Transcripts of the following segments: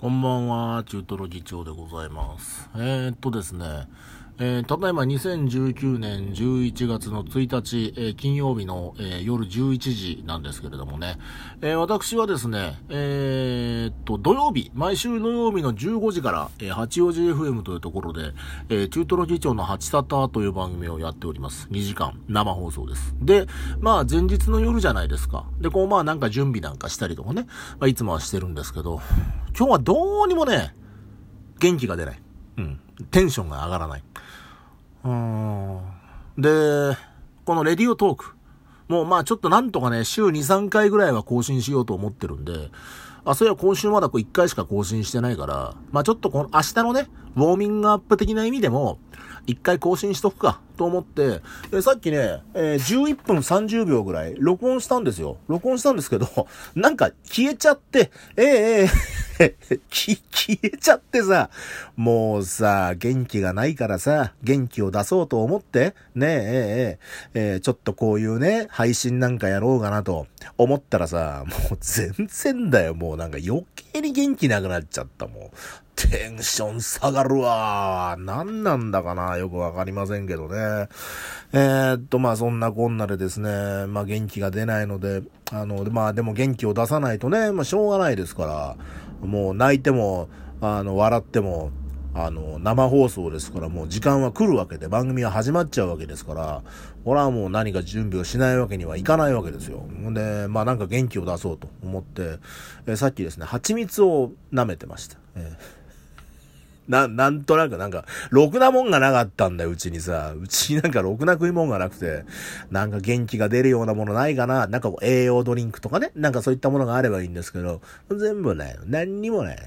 こんばんは、中トロ議長でございます。えー、っとですね、えー、ただいま2019年11月の1日、えー金曜日の、えー夜11時なんですけれどもね、えー私はですね、えーっと、土曜日、毎週土曜日の15時から、えー八王子 FM というところで、えー中トロ議長の八タタという番組をやっております。2時間、生放送です。で、まあ前日の夜じゃないですか。で、こうまあなんか準備なんかしたりとかね、まあいつもはしてるんですけど、今日はどうにもね、元気が出ない。うん。テンションが上がらない。うん。で、このレディオトーク。もうまあちょっとなんとかね、週2、3回ぐらいは更新しようと思ってるんで、あ、そういや今週まだこう1回しか更新してないから、まあちょっとこの明日のね、ウォーミングアップ的な意味でも、1回更新しとくかと思って、でさっきね、えー11分30秒ぐらい録音したんですよ。録音したんですけど、なんか消えちゃって、ええええ 消えちゃってさ、もうさ、元気がないからさ、元気を出そうと思って、ねえ、ええええちょっとこういうね、配信なんかやろうかなと思ったらさ、もう全然だよ、もうなんか余計に元気なくなっちゃった、もう。テンション下がるわ。何なんだかな。よくわかりませんけどね。えー、っと、まあそんなこんなでですね、まあ元気が出ないので、あの、まあでも元気を出さないとね、まあしょうがないですから、もう泣いても、あの、笑っても、あの、生放送ですから、もう時間は来るわけで、番組は始まっちゃうわけですから、俺はもう何か準備をしないわけにはいかないわけですよ。で、まあなんか元気を出そうと思って、えさっきですね、蜂蜜を舐めてました。えな、なんとなくなんか、ろくなもんがなかったんだよ、うちにさ。うちになんかろくな食いもんがなくて、なんか元気が出るようなものないかな。なんか栄養ドリンクとかね。なんかそういったものがあればいいんですけど、全部ないの。何にもない。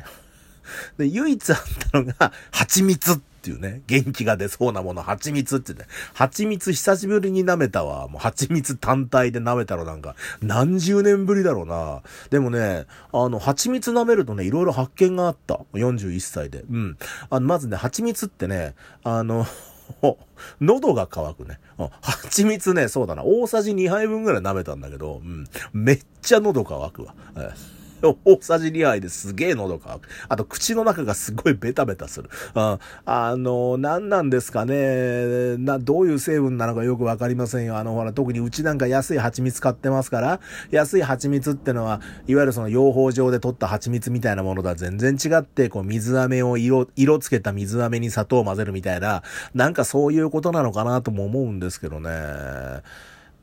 で、唯一あったのが、蜂蜜ってっていうね、元気が出そうなもの、蜂蜜ってね、蜂蜜久しぶりに舐めたわ。もう蜂蜜単体で舐めたらなんか、何十年ぶりだろうな。でもね、あの、蜂蜜舐めるとね、いろいろ発見があった。41歳で。うん。あの、まずね、蜂蜜ってね、あの、喉が渇くね。蜂蜜ね、そうだな。大さじ2杯分ぐらい舐めたんだけど、うん。めっちゃ喉渇くわ。ええ大さじ2杯ですげえ喉乾く。あと、口の中がすごいベタベタする。ああの、何なんですかね。な、どういう成分なのかよくわかりませんよ。あの、ほら、特にうちなんか安い蜂蜜買ってますから、安い蜂蜜ってのは、いわゆるその養蜂場で取った蜂蜜みたいなものとは全然違って、こう、水飴を色、色つけた水飴に砂糖を混ぜるみたいな、なんかそういうことなのかなとも思うんですけどね。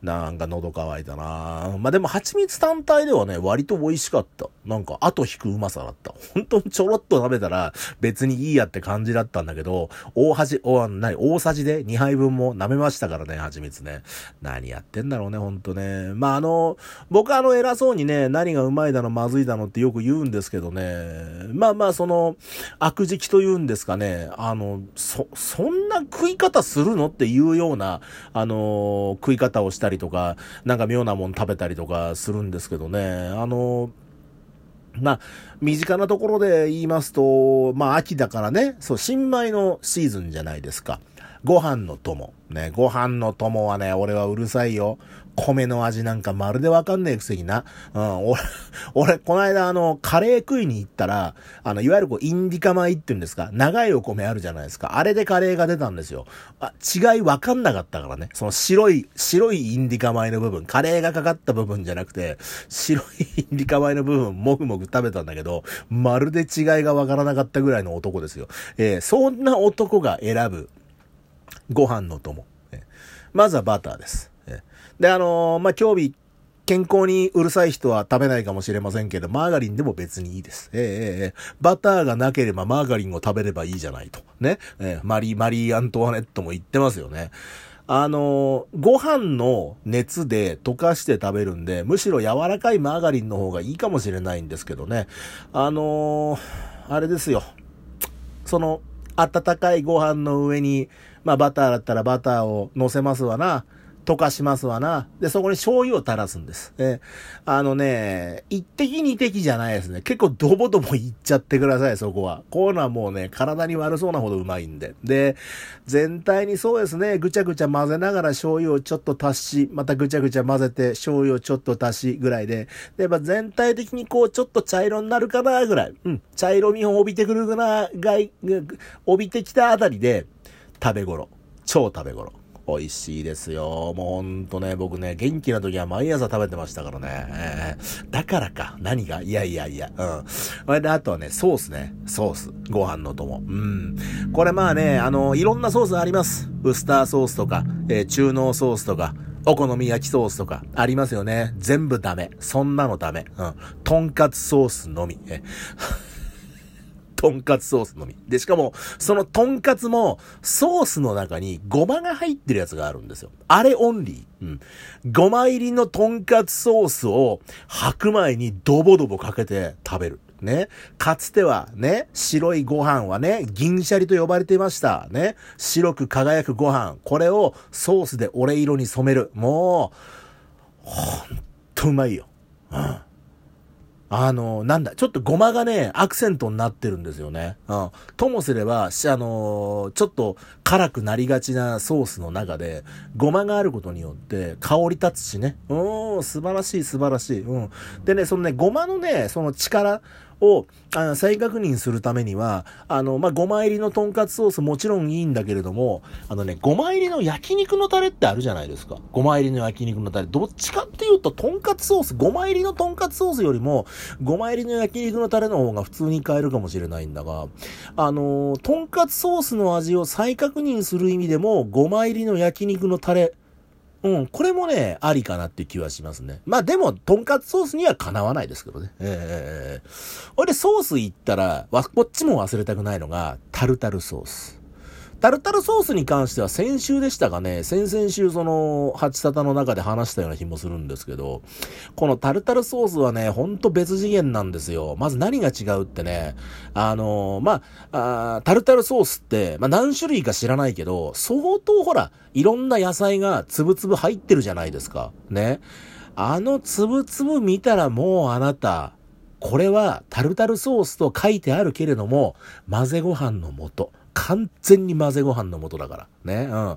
なんか喉乾いたなまあでも蜂蜜単体ではね、割と美味しかった。なんか後引くうまさだった。本当にちょろっと食べたら別にいいやって感じだったんだけど、大恥、お、なに、大さじで2杯分も舐めましたからね、蜂蜜ね。何やってんだろうね、ほんとね。まああの、僕あの偉そうにね、何がうまいだのまずいだのってよく言うんですけどね。まあまあその、悪食というんですかね。あの、そ、そんな食い方するのっていうような、あの、食い方をしたりりとか、なんか妙なもん食べたりとかするんですけどね。あの、まあ、身近なところで言いますと、まあ、秋だからね、そう、新米のシーズンじゃないですか。ご飯の友。ね、ご飯の友はね、俺はうるさいよ。米の味なんかまるでわかんねえくせにな。うん、俺、俺、この間あの、カレー食いに行ったら、あの、いわゆるこう、インディカ米っていうんですか、長いお米あるじゃないですか。あれでカレーが出たんですよ。あ、違いわかんなかったからね。その白い、白いインディカ米の部分、カレーがかかった部分じゃなくて、白いインディカ米の部分、もぐもぐ食べたんだけど、まるで違いがわからなかったぐらいの男ですよ。えーそんな男が選ぶ、ご飯の友。まずはバターです。で、あのーまあ、今日日、健康にうるさい人は食べないかもしれませんけど、マーガリンでも別にいいです。えーええーバターがなければマーガリンを食べればいいじゃないと。ね。えーマリー、マリー・アントワネットも言ってますよね。あのーご飯の熱で溶かして食べるんで、むしろ柔らかいマーガリンの方がいいかもしれないんですけどね。あのーあれですよ。その、温かいご飯の上に、まあバターだったらバターを乗せますわな。溶かしますわな。で、そこに醤油を垂らすんです。えあのね、一滴二滴じゃないですね。結構ドボドボいっちゃってください、そこは。こういうのはもうね、体に悪そうなほどうまいんで。で、全体にそうですね、ぐちゃぐちゃ混ぜながら醤油をちょっと足し、またぐちゃぐちゃ混ぜて醤油をちょっと足しぐらいで、で、まあ、全体的にこうちょっと茶色になるかなぐらい。うん、茶色みを帯びてくるかな、がい、帯びてきたあたりで、食べ頃。超食べ頃。美味しいですよ。もうほんとね、僕ね、元気な時は毎朝食べてましたからね。えー、だからか。何が？いやいやいや。うん。それで、あとはね、ソースね。ソース。ご飯の友。うん。これまあね、あの、いろんなソースあります。ウスターソースとか、えー、中濃ソースとか、お好み焼きソースとかありますよね。全部ダメ。そんなのダメ。うん。とんかつソースのみ。えとんかつソースのみ。で、しかも、そのとんかつも、ソースの中にごまが入ってるやつがあるんですよ。あれオンリー。うん。ごま入りのとんかつソースを白米にドボドボかけて食べる。ね。かつてはね、白いご飯はね、銀シャリと呼ばれていました。ね。白く輝くご飯。これをソースでオレ色に染める。もう、ほんとうまいよ。うん。あの、なんだ、ちょっとごまがね、アクセントになってるんですよね。うん。ともすれば、あのちょっと辛くなりがちなソースの中で、ごまがあることによって香り立つしね。うん、素晴らしい素晴らしい。うん。でね、そのね、ごまのね、その力、をあの再確認するためには、あの、まあ、ごま入りのとんかつソースもちろんいいんだけれども、あのね、ごま入りの焼肉のタレってあるじゃないですか。ごま入りの焼肉のタレ。どっちかっていうと、とんかつソース、ごま入りのとんかつソースよりも、ごま入りの焼肉のタレの方が普通に買えるかもしれないんだが、あのとんかつソースの味を再確認する意味でも、ごま入りの焼肉のタレ、うん、これもね、ありかなっていう気はしますね。まあでも、とんかつソースにはかなわないですけどね。ええー。俺ソース言ったら、わ、こっちも忘れたくないのが、タルタルソース。タルタルソースに関しては先週でしたかね、先々週その、八沙汰の中で話したような気もするんですけど、このタルタルソースはね、ほんと別次元なんですよ。まず何が違うってね、あのー、まあ、あタルタルソースって、まあ何種類か知らないけど、相当ほら、いろんな野菜がつぶつぶ入ってるじゃないですか。ね。あのつぶつぶ見たらもうあなた、これはタルタルソースと書いてあるけれども、混ぜご飯の素。完全に混ぜご飯の素だから。ね。うん。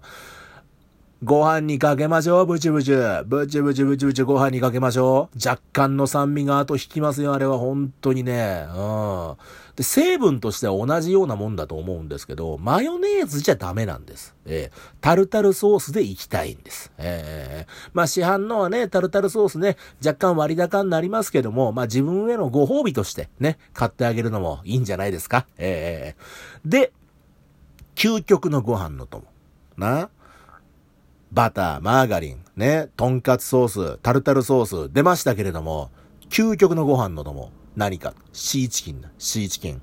ご飯にかけましょう、ブチブチ。ブチブチブチブチご飯にかけましょう。若干の酸味が後引きますよ、あれは本当にね。うん。で、成分としては同じようなもんだと思うんですけど、マヨネーズじゃダメなんです。えー、タルタルソースでいきたいんです。えー、まあ市販のはね、タルタルソースね、若干割高になりますけども、まあ自分へのご褒美としてね、買ってあげるのもいいんじゃないですか。えー、で、究極のご飯の友。な？バター、マーガリン、ね、とんかつソース、タルタルソース、出ましたけれども、究極のご飯の友。何か。シーチキンだ。シーチキン。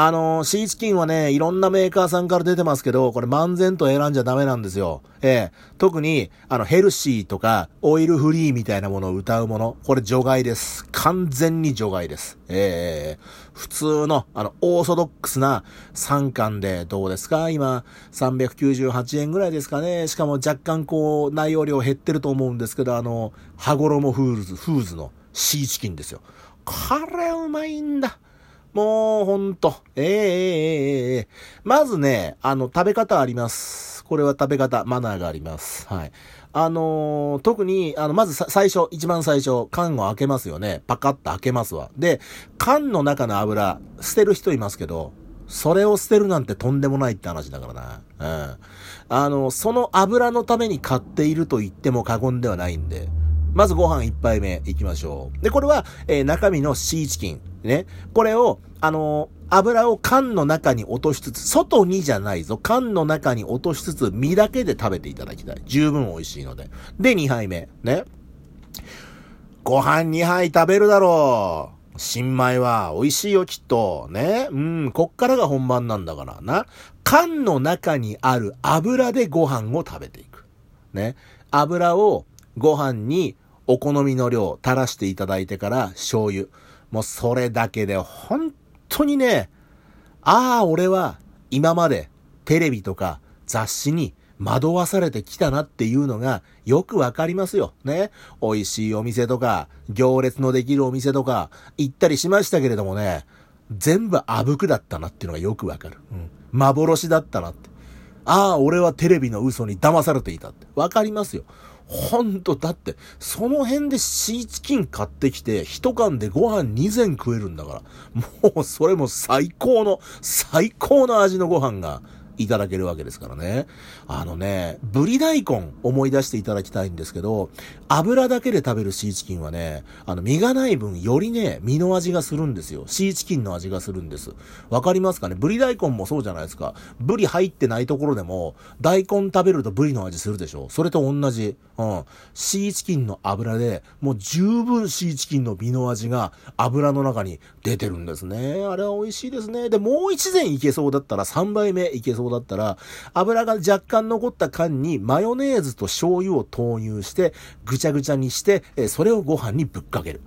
あのー、シーチキンはね、いろんなメーカーさんから出てますけど、これ漫然と選んじゃダメなんですよ。ええ特に、あの、ヘルシーとか、オイルフリーみたいなものを歌うもの、これ除外です。完全に除外です。ええ普通の、あの、オーソドックスな3巻でどうですか？今、398円ぐらいですかね。しかも若干こう、内容量減ってると思うんですけど、あの、羽衣フーズ、フーズのシーチキンですよ。これうまいんだ。もう、ほんと。ええええまずね、あの、食べ方あります。これは食べ方、マナーがあります。はい。あのー、特に、あの、まず最初、一番最初、缶を開けますよね。パカッと開けますわ。で、缶の中の油、捨てる人いますけど、それを捨てるなんてとんでもないって話だからな。うん。あの、その油のために買っていると言っても過言ではないんで、まずご飯一杯目行きましょう。で、これは、えー、中身のシーチキン。ね。これを、あのー、油を缶の中に落としつつ、外にじゃないぞ。缶の中に落としつつ、身だけで食べていただきたい。十分美味しいので。で、二杯目。ね。ご飯二杯食べるだろう。新米は美味しいよ、きっと。ね。うん、こっからが本番なんだからな。缶の中にある油でご飯を食べていく。ね。油をご飯にお好みの量垂らしていただいてから醤油。もうそれだけで本当にね、ああ、俺は今までテレビとか雑誌に惑わされてきたなっていうのがよくわかりますよ。ね。美味しいお店とか、行列のできるお店とか、行ったりしましたけれどもね、全部あぶくだったなっていうのがよくわかる。うん。幻だったなって。ああ、俺はテレビの嘘に騙されていたって。わかりますよ。ほんと、だって、その辺でシーチキン買ってきて、一缶でご飯2膳食えるんだから。もう、それも最高の、最高の味のご飯がいただけるわけですからね。あのね、ブリ大根思い出していただきたいんですけど、油だけで食べるシーチキンはね、あの、身がない分よりね、身の味がするんですよ。シーチキンの味がするんです。わかりますかね？ブリ大根もそうじゃないですか。ブリ入ってないところでも、大根食べるとブリの味するでしょそれと同じ。うん。シーチキンの油で、もう十分シーチキンの身の味が油の中に出てるんですね。あれは美味しいですね。で、もう一膳いけそうだったら3杯目いけそうだったら、油が若干残った缶にマヨネーズと醤油を投入して、ぐちゃぐちゃにして、それをご飯にぶっかける。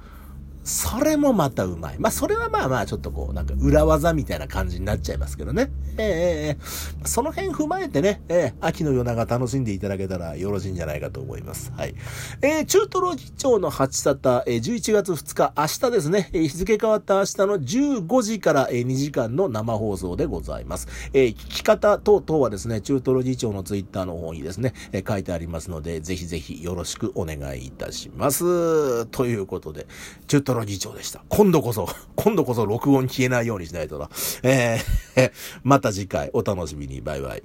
それもまたうまい。まあ、それはまあまあ、ちょっとこう、なんか裏技みたいな感じになっちゃいますけどね。ええー、その辺踏まえてね、えー、秋の夜長楽しんでいただけたらよろしいんじゃないかと思います。はい。えー、中トロ議長の八沙汰、えー、11月2日、明日ですね、えー、日付変わった明日の15時から、えー、2時間の生放送でございます。えー、聞き方等々はですね、中トロ議長のツイッターの方にですね、えー、書いてありますので、ぜひぜひよろしくお願いいたします。ということで、中トロ議長でした。今度こそ、今度こそ録音消えないようにしないとな。えー、また次回お楽しみに。バイバイ。